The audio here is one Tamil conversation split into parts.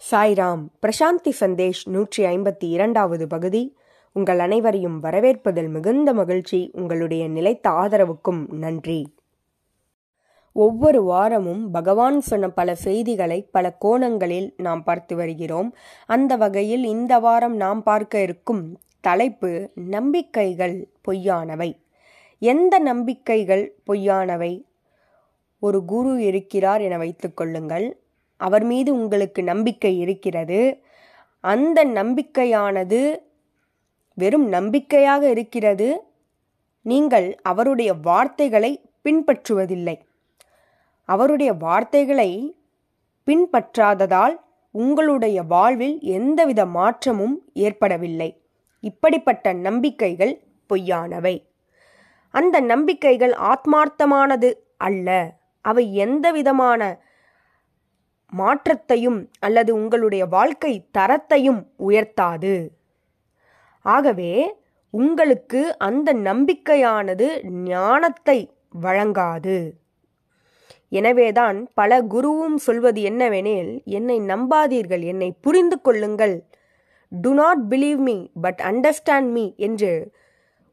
சாய்ராம் பிரசாந்தி சந்தேஷ் நூற்றி ஐம்பத்தி இரண்டாவது பகுதி. உங்கள் அனைவரையும் வரவேற்பதில் மிகுந்த மகிழ்ச்சி. உங்களுடைய நிலைத்த ஆதரவுக்கும் நன்றி. ஒவ்வொரு வாரமும் பகவான் சொன்ன பல செய்திகளை பல கோணங்களில் நாம் பார்த்து வருகிறோம். அந்த வகையில் இந்த வாரம் நாம் பார்க்க இருக்கும் தலைப்பு நம்பிக்கைகள் பொய்யானவை. எந்த நம்பிக்கைகள் பொய்யானவை? ஒரு குரு இருக்கிறார் என வைத்துக் கொள்ளுங்கள். அவர் மீது உங்களுக்கு நம்பிக்கை இருக்கிறது. அந்த நம்பிக்கையானது வெறும் நம்பிக்கையாக இருக்கிறது. நீங்கள் அவருடைய வார்த்தைகளை பின்பற்றுவதில்லை. அவருடைய வார்த்தைகளை பின்பற்றாததால் உங்களுடைய வாழ்வில் எந்தவித மாற்றமும் ஏற்படவில்லை. இப்படிப்பட்ட நம்பிக்கைகள் பொய்யானவை. அந்த நம்பிக்கைகள் ஆத்மார்த்தமானது அல்ல. அவை எந்த விதமான மாற்றத்தையும் அல்லது உங்களுடைய வாழ்க்கை தரத்தையும் உயர்த்தாது. ஆகவே உங்களுக்கு அந்த நம்பிக்கையானது ஞானத்தை வழங்காது. எனவேதான் பல குருவும் சொல்வது என்னவெனில் என்னை நம்பாதீர்கள் என்னை புரிந்து கொள்ளுங்கள். Do not believe me but understand me என்று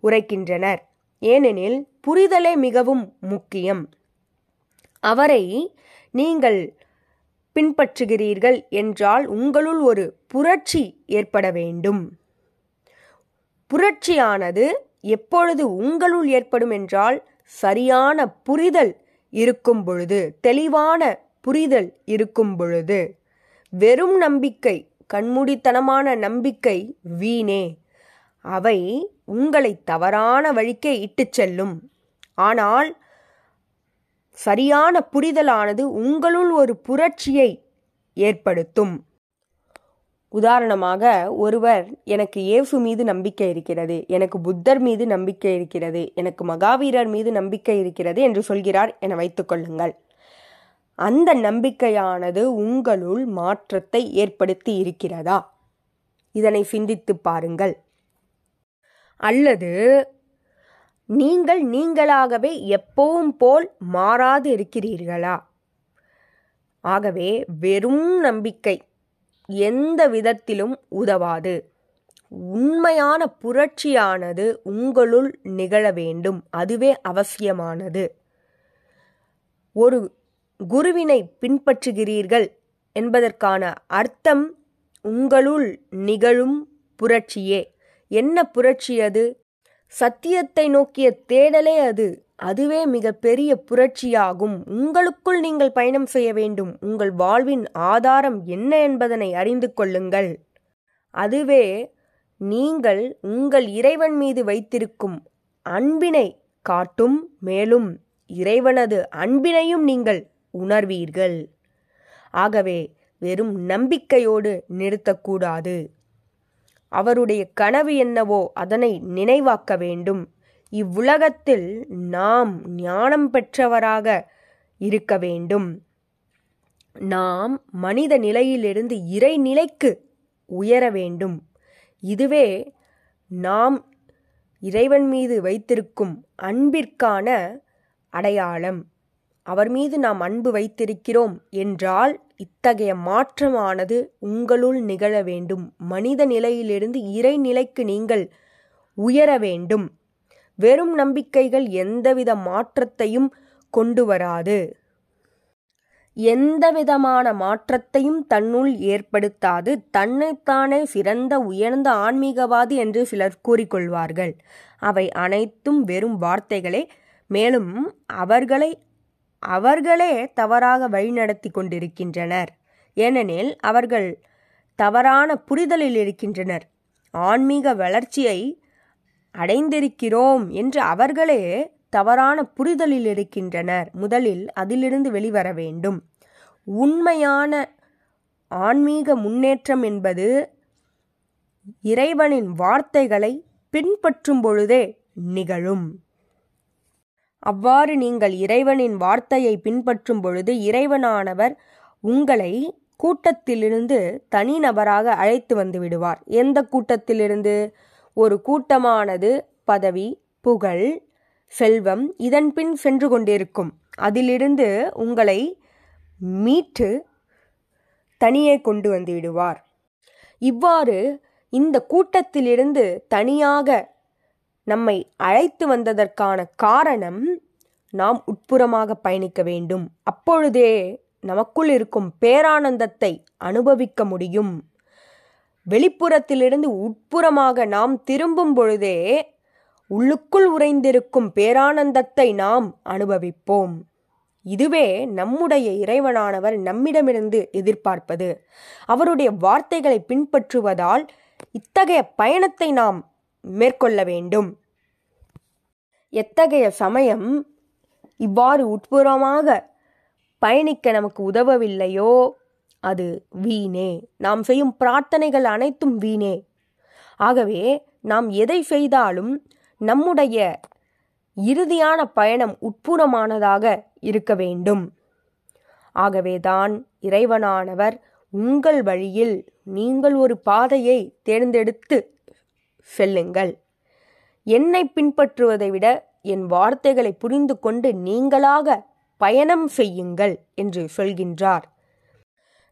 உரைக்கின்றனர். ஏனெனில் புரிதலே மிகவும் முக்கியம். அவரை நீங்கள் பின்பற்றுகிறீர்கள் என்றால் உங்களுள் ஒரு புரட்சி ஏற்பட வேண்டும். புரட்சியானது எப்பொழுது உங்களுள் ஏற்படும் என்றால் சரியான புரிதல் இருக்கும் பொழுது தெளிவான புரிதல் இருக்கும் பொழுது. வெறும் நம்பிக்கை கண்மூடித்தனமான நம்பிக்கை வீணே. அவை உங்களை தவறான வழிக்கே இட்டுச் செல்லும். ஆனால் சரியான புரிதலானது உங்களுள் ஒரு புரட்சியை ஏற்படுத்தும். உதாரணமாக ஒருவர் எனக்கு இயேசு மீது நம்பிக்கை இருக்கிறது எனக்கு புத்தர் மீது நம்பிக்கை இருக்கிறது எனக்கு மகாவீரர் மீது நம்பிக்கை இருக்கிறது என்று சொல்கிறார் என வைத்துக்கொள்ளுங்கள் அந்த நம்பிக்கையானது உங்களுள் மாற்றத்தை ஏற்படுத்தி இருக்கிறதா? இதனை சிந்தித்து பாருங்கள். அல்லது நீங்கள் நீங்களாகவே எப்பவும் போல் மாறாது இருக்கிறீர்களா? ஆகவே வெறும் நம்பிக்கை எந்த விதத்திலும் உதவாது. உண்மையான புரட்சியானது உங்களுள் நிகழ வேண்டும். அதுவே அவசியமானது. ஒரு குருவினை பின்பற்றுகிறீர்கள் என்பதற்கான அர்த்தம் உங்களுள் நிகழும் புரட்சியே. என்ன புரட்சி அது? சத்தியத்தை நோக்கிய தேடலே அது. அதுவே மிக பெரிய புரட்சியாகும். உங்களுக்குள் நீங்கள் பயணம் செய்ய வேண்டும். உங்கள் வாழ்வின் ஆதாரம் என்ன என்பதனை அறிந்து கொள்ளுங்கள். அதுவே நீங்கள் உங்கள் இறைவன் மீது வைத்திருக்கும் அன்பினை காட்டும். மேலும் இறைவனது அன்பினையும் நீங்கள் உணர்வீர்கள். ஆகவே வெறும் நம்பிக்கையோடு நிறுத்தக்கூடாது. அவருடைய கனவு என்னவோ அதனை நினைவாக்க வேண்டும். இவ்வுலகத்தில் நாம் ஞானம் பெற்றவராக இருக்க வேண்டும். நாம் மனித நிலையிலிருந்து இறை நிலைக்கு உயர வேண்டும். இதுவே நாம் இறைவன் மீது வைத்திருக்கும் அன்பிற்கான அடையாளம். அவர் மீது நாம் அன்பு வைத்திருக்கிறோம் என்றால் இத்தகைய மாற்றமானது உங்களுள் நிகழ வேண்டும். மனித நிலையிலிருந்து இறைநிலைக்கு நீங்கள் உயர வேண்டும். வெறும் நம்பிக்கைகள் எந்தவித மாற்றத்தையும் கொண்டு வராது. எந்தவிதமான மாற்றத்தையும் தன்னுள் ஏற்படுத்தாது. தன்னைத்தானே சிறந்த உயர்ந்த ஆன்மீகவாதி என்று சிலர் கூறிக்கொள்வார்கள். அவை அனைத்தும் வெறும் வார்த்தைகளே. மேலும் அவர்களை அவர்களே தவறாக வழிநடத்தி கொண்டிருக்கின்றனர். ஏனெனில் அவர்கள் தவறான புரிதலில் இருக்கின்றனர். ஆன்மீக வளர்ச்சியை அடைந்திருக்கிறோம் என்று அவர்களே தவறான புரிதலில் இருக்கின்றனர். முதலில் அதிலிருந்து வெளிவர வேண்டும். உண்மையான ஆன்மீக முன்னேற்றம் என்பது இறைவனின் வார்த்தைகளை பின்பற்றும் பொழுதே நிகழும். அவ்வாறு நீங்கள் இறைவனின் வார்த்தையை பின்பற்றும் பொழுது இறைவனானவர் உங்களை கூட்டத்திலிருந்து தனிநபராக அழைத்து வந்து விடுவார். எந்த கூட்டத்திலிருந்து? ஒரு கூட்டமானது பதவி புகழ் செல்வம் இதன் பின் சென்று கொண்டிருக்கும். அதிலிருந்து உங்களை மீட்டு தனியே கொண்டு வந்து விடுவார். இவ்வாறு இந்த கூட்டத்திலிருந்து தனியாக நம்மை அழைத்து வந்ததற்கான காரணம் நாம் உட்புறமாக பயணிக்க வேண்டும். அப்பொழுதே நமக்குள் இருக்கும் பேரானந்தத்தை அனுபவிக்க முடியும். வெளிப்புறத்திலிருந்து உட்புறமாக நாம் திரும்பும் பொழுதே உள்ளுக்குள் உறைந்திருக்கும் பேரானந்தத்தை நாம் அனுபவிப்போம். இதுவே நம்முடைய இறைவனானவர் நம்மிடமிருந்து எதிர்பார்ப்பது. அவருடைய வார்த்தைகளை பின்பற்றுவதால் இத்தகைய பயணத்தை நாம் மேற்கொள்ள வேண்டும். எத்தகைய சமயம் இவ்வாறு உட்புறமாக பயணிக்க நமக்கு உதவவில்லையோ? அது வீணே. நாம் செய்யும் பிரார்த்தனைகள் அனைத்தும் வீணே. ஆகவே நாம் எதை செய்தாலும் நம்முடைய இறுதியான பயணம் உட்புறமானதாக இருக்க வேண்டும். ஆகவேதான் இறைவனானவர் உங்கள் வழியில் நீங்கள் ஒரு பாதையை தேர்ந்தெடுத்து செல்லுங்கள். என்னை பின்பற்றுவதை விட என் வார்த்தைகளை புரிந்து கொண்டு நீங்களாக பயணம் செய்யுங்கள் என்று சொல்கின்றார்.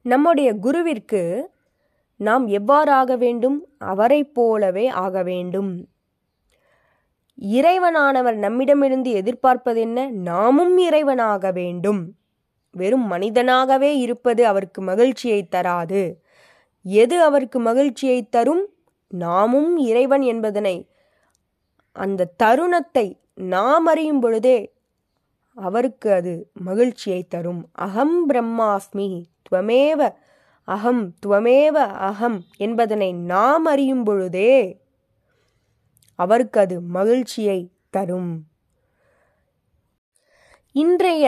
நம்முடைய குருவிற்கு நாம் எவ்வாறாக வேண்டும்? அவரைப் போலவே ஆக வேண்டும். இறைவனானவர் நம்மிடமிருந்து எதிர்பார்ப்பது என்ன? நாமும் இறைவனாக வேண்டும். வெறும் மனிதனாகவே இருப்பது அவருக்கு மகிழ்ச்சியை தராது. எது அவருக்கு மகிழ்ச்சியை தரும்? நாமும் இறைவன் என்பதனை அந்த தருணத்தை நாம் அறியும் பொழுதே அவருக்கு அது மகிழ்ச்சியை தரும். அகம் பிரம்மாஸ்மி துவமேவ அகம் துவமேவ அகம் என்பதனை நாம் அறியும் பொழுதே அவருக்கு அது மகிழ்ச்சியை தரும். இன்றைய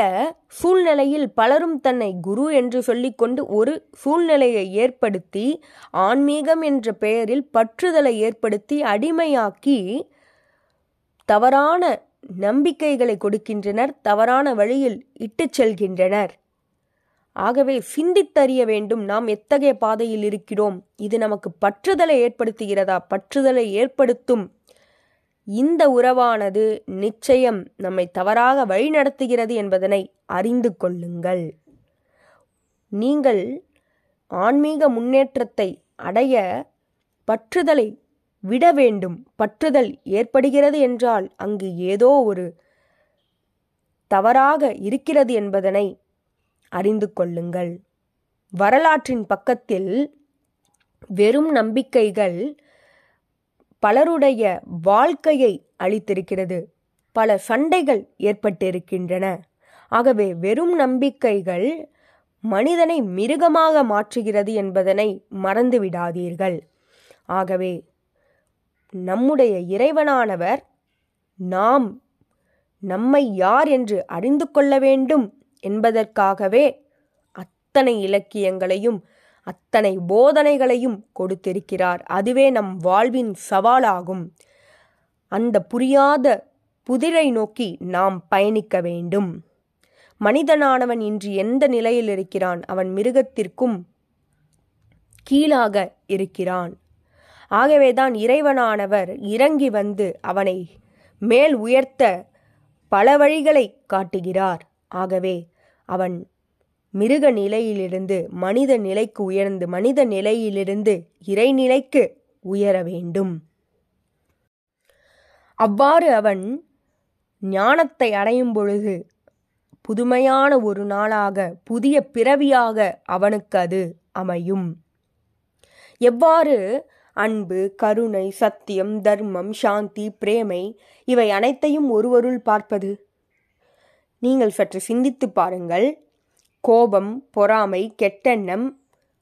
சூழ்நிலையில் பலரும் தன்னை குரு என்று சொல்லிக்கொண்டு ஒரு சூழ்நிலையை ஏற்படுத்தி ஆன்மீகம் என்ற பெயரில் பற்றுதலை ஏற்படுத்தி அடிமையாக்கி தவறான நம்பிக்கைகளை கொடுக்கின்றனர் தவறான வழியில் இட்டுச் செல்கின்றனர். ஆகவே சிந்தித்தறிய வேண்டும் நாம் எத்தகைய பாதையில் இருக்கிறோம்? இது நமக்கு பற்றுதலை ஏற்படுத்துகிறதா? பற்றுதலை ஏற்படுத்தும் இந்த உறவானது நிச்சயம் நம்மை தவறாக வழிநடத்துகிறது என்பதனை அறிந்து கொள்ளுங்கள். நீங்கள் ஆன்மீக முன்னேற்றத்தை அடைய பற்றுதலை விட வேண்டும். பற்றுதல் ஏற்படுகிறது என்றால் அங்கு ஏதோ ஒரு தவறாக இருக்கிறது என்பதனை அறிந்து கொள்ளுங்கள். வரலாற்றின் பக்கத்தில் வெறும் நம்பிக்கைகள் பலருடைய வாழ்க்கையை அளித்திருக்கிறது. பல சண்டைகள் ஏற்பட்டிருக்கின்றன. ஆகவே வெறும் நம்பிக்கைகள் மனிதனை மிருகமாக மாற்றுகிறது என்பதனை மறந்து விடாதீர்கள் ஆகவே நம்முடைய இறைவனானவர் நாம் நம்மை யார் என்று அறிந்து கொள்ள வேண்டும் என்பதற்காகவே அத்தனை இலக்கியங்களையும் அத்தனை போதனைகளையும் கொடுத்திருக்கிறார். அதுவே நம் வாழ்வின் சவாலாகும். அந்த புரியாத புதிரை நோக்கி நாம் பயணிக்க வேண்டும். மனிதனானவன் இன்று எந்த நிலையில் இருக்கிறான்? அவன் மிருகத்திற்கும் கீழாக இருக்கிறான். ஆகவேதான் இறைவனானவர் இறங்கி வந்து அவனை மேல் உயர்த்த பல வழிகளை காட்டுகிறார். ஆகவே அவன் மிருக நிலையிலிருந்து மனித நிலைக்கு உயர்ந்து மனித நிலையிலிருந்து இறைநிலைக்கு உயர வேண்டும். அவ்வாறு அவன் ஞானத்தை அடையும் பொழுது புதுமையான ஒரு நாளாக புதிய பிறவியாக அவனுக்கு அது அமையும். எவ்வாறு? அன்பு கருணை சத்தியம் தர்மம் சாந்தி பிரேமை இவை அனைத்தையும் ஒருவருள் பார்ப்பது? நீங்கள் சற்று சிந்தித்து பாருங்கள். கோபம் பொறாமை கெட்டெண்ணம்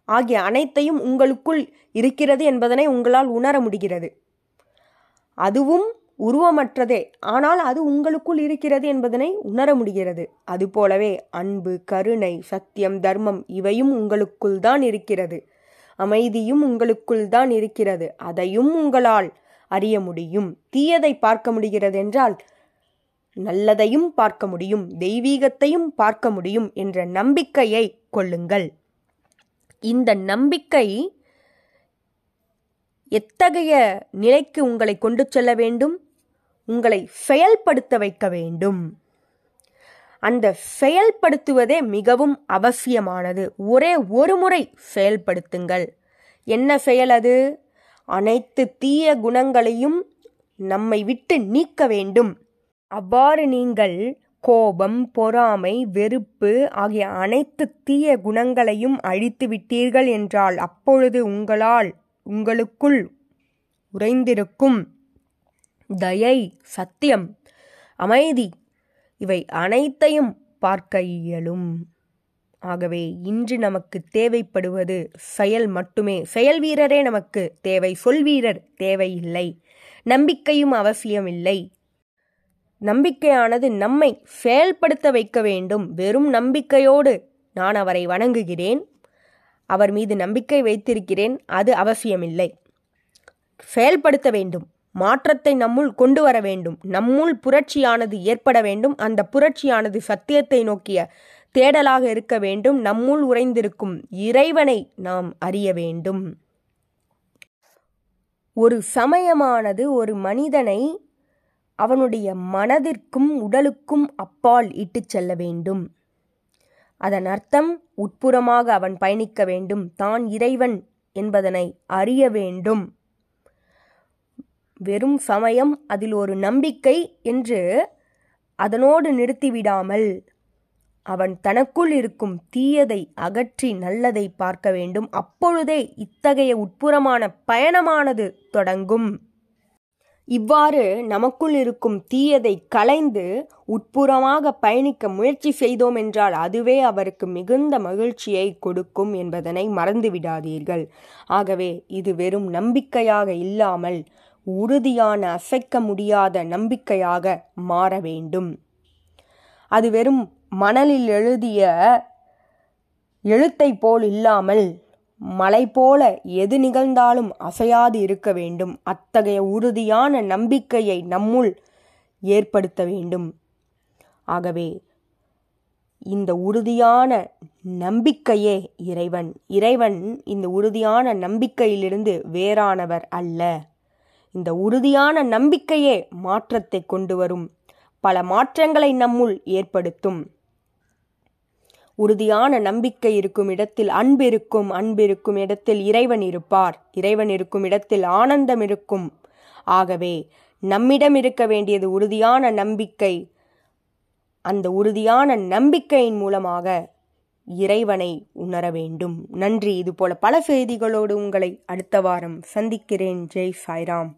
ஆகிய அனைத்தையும் உங்களுக்குள் இருக்கிறது என்பதனை உங்களால் உணர முடிகிறது. அதுவும் உருவமற்றதே. ஆனால் அது உங்களுக்குள் இருக்கிறது என்பதனை உணர முடிகிறது. அதுபோலவே அன்பு கருணை சத்தியம் தர்மம் இவையும் உங்களுக்குள் தான் இருக்கிறது. அமைதியும் உங்களுக்குள் தான் இருக்கிறது. அதையும் உங்களால் அறிய முடியும். தீயதை பார்க்க முடிகிறது என்றால் நல்லதையும் பார்க்க முடியும் தெய்வீகத்தையும் பார்க்க முடியும் என்ற நம்பிக்கையை கொள்ளுங்கள். இந்த நம்பிக்கை எத்தகைய நிலைக்கு உங்களை கொண்டு செல்ல வேண்டும்? உங்களை செயல்படுத்த வைக்க வேண்டும். அந்த செயல்படுத்துவதே மிகவும் அவசியமானது. ஒரே ஒரு முறை செயல்படுத்துங்கள். என்ன செயல் அது? அனைத்து தீய குணங்களையும் நம்மை விட்டு நீக்க வேண்டும். அவ்வாறு நீங்கள் கோபம் பொறாமை வெறுப்பு ஆகிய அனைத்து தீய குணங்களையும் அழித்து விட்டீர்கள் என்றால் அப்பொழுது உங்களால் உங்களுக்குள் உறைந்திருக்கும் தயை சத்தியம் அமைதி இவை அனைத்தையும் பார்க்க இயலும். ஆகவே இன்று நமக்கு தேவைப்படுவது செயல் மட்டுமே. செயல் வீரரே நமக்கு தேவை. சொல் வீரர் தேவையில்லை. நம்பிக்கையும் அவசியமில்லை. நம்பிக்கையானது நம்மை செயல்படுத்த வைக்க வேண்டும். வெறும் நம்பிக்கையோடு நான் அவரை வணங்குகிறேன். அவர் மீது நம்பிக்கை வைத்திருக்கிறேன். அது அவசியமில்லை. செயல்படுத்த வேண்டும். மாற்றத்தை நம்முள் கொண்டு வர வேண்டும். நம்முள் புரட்சியானது ஏற்பட வேண்டும். அந்த புரட்சியானது சத்தியத்தை நோக்கிய தேடலாக இருக்க வேண்டும். நம்முள் உறைந்திருக்கும் இறைவனை நாம் அறிய வேண்டும். ஒரு சமயமானது ஒரு மனிதனை அவனுடைய மனதிற்கும் உடலுக்கும் அப்பால் இட்டுச் செல்ல வேண்டும். அதன் அர்த்தம் உட்புறமாக அவன் பயணிக்க வேண்டும். தான் இறைவன் என்பதனை அறிய வேண்டும். வெறும் சமயம் அதில் ஒரு நம்பிக்கை என்று அதனோடு நிறுத்திவிடாமல் அவன் தனக்குள் இருக்கும் தீயதை அகற்றி நல்லதை பார்க்க வேண்டும். அப்பொழுதே இத்தகைய உட்புறமான பயணமானது தொடங்கும். இவ்வாறு நமக்குள் இருக்கும் தீயதை களைந்து உட்புறமாக பயணிக்க முயற்சி செய்தோம் என்றால் அதுவே அவருக்கு மிகுந்த மகிழ்ச்சியை கொடுக்கும் என்பதனை மறந்துவிடாதீர்கள். ஆகவே இது வெறும் நம்பிக்கையாக இல்லாமல் உறுதியான அசைக்க முடியாத நம்பிக்கையாக மாற வேண்டும். அது வெறும் மணலில் எழுதிய எழுத்தை போல் இல்லாமல் மலை போல எது நிகழ்ந்தாலும் அசையாது இருக்க வேண்டும். அத்தகைய உறுதியான நம்பிக்கையை நம்முள் ஏற்படுத்த வேண்டும். ஆகவே இந்த உறுதியான நம்பிக்கையே இறைவன். இறைவன் இந்த உறுதியான நம்பிக்கையிலிருந்து வேறானவர் அல்ல. இந்த உறுதியான நம்பிக்கையே மாற்றத்தை கொண்டு வரும். பல மாற்றங்களை நம்முள் ஏற்படுத்தும். உறுதியான நம்பிக்கை இருக்கும் இடத்தில் அன்பிருக்கும் அன்பிருக்கும் இடத்தில் இறைவன் இருப்பார். இறைவன் இருக்கும் இடத்தில் ஆனந்தம் இருக்கும். ஆகவே நம்மிடம் இருக்க வேண்டியது உறுதியான நம்பிக்கை. அந்த உறுதியான நம்பிக்கையின் மூலமாக இறைவனை உணர வேண்டும். நன்றி. இதுபோல பல செய்திகளோடு உங்களை அடுத்த வாரம் சந்திக்கிறேன். ஜெய் சாய்ராம்.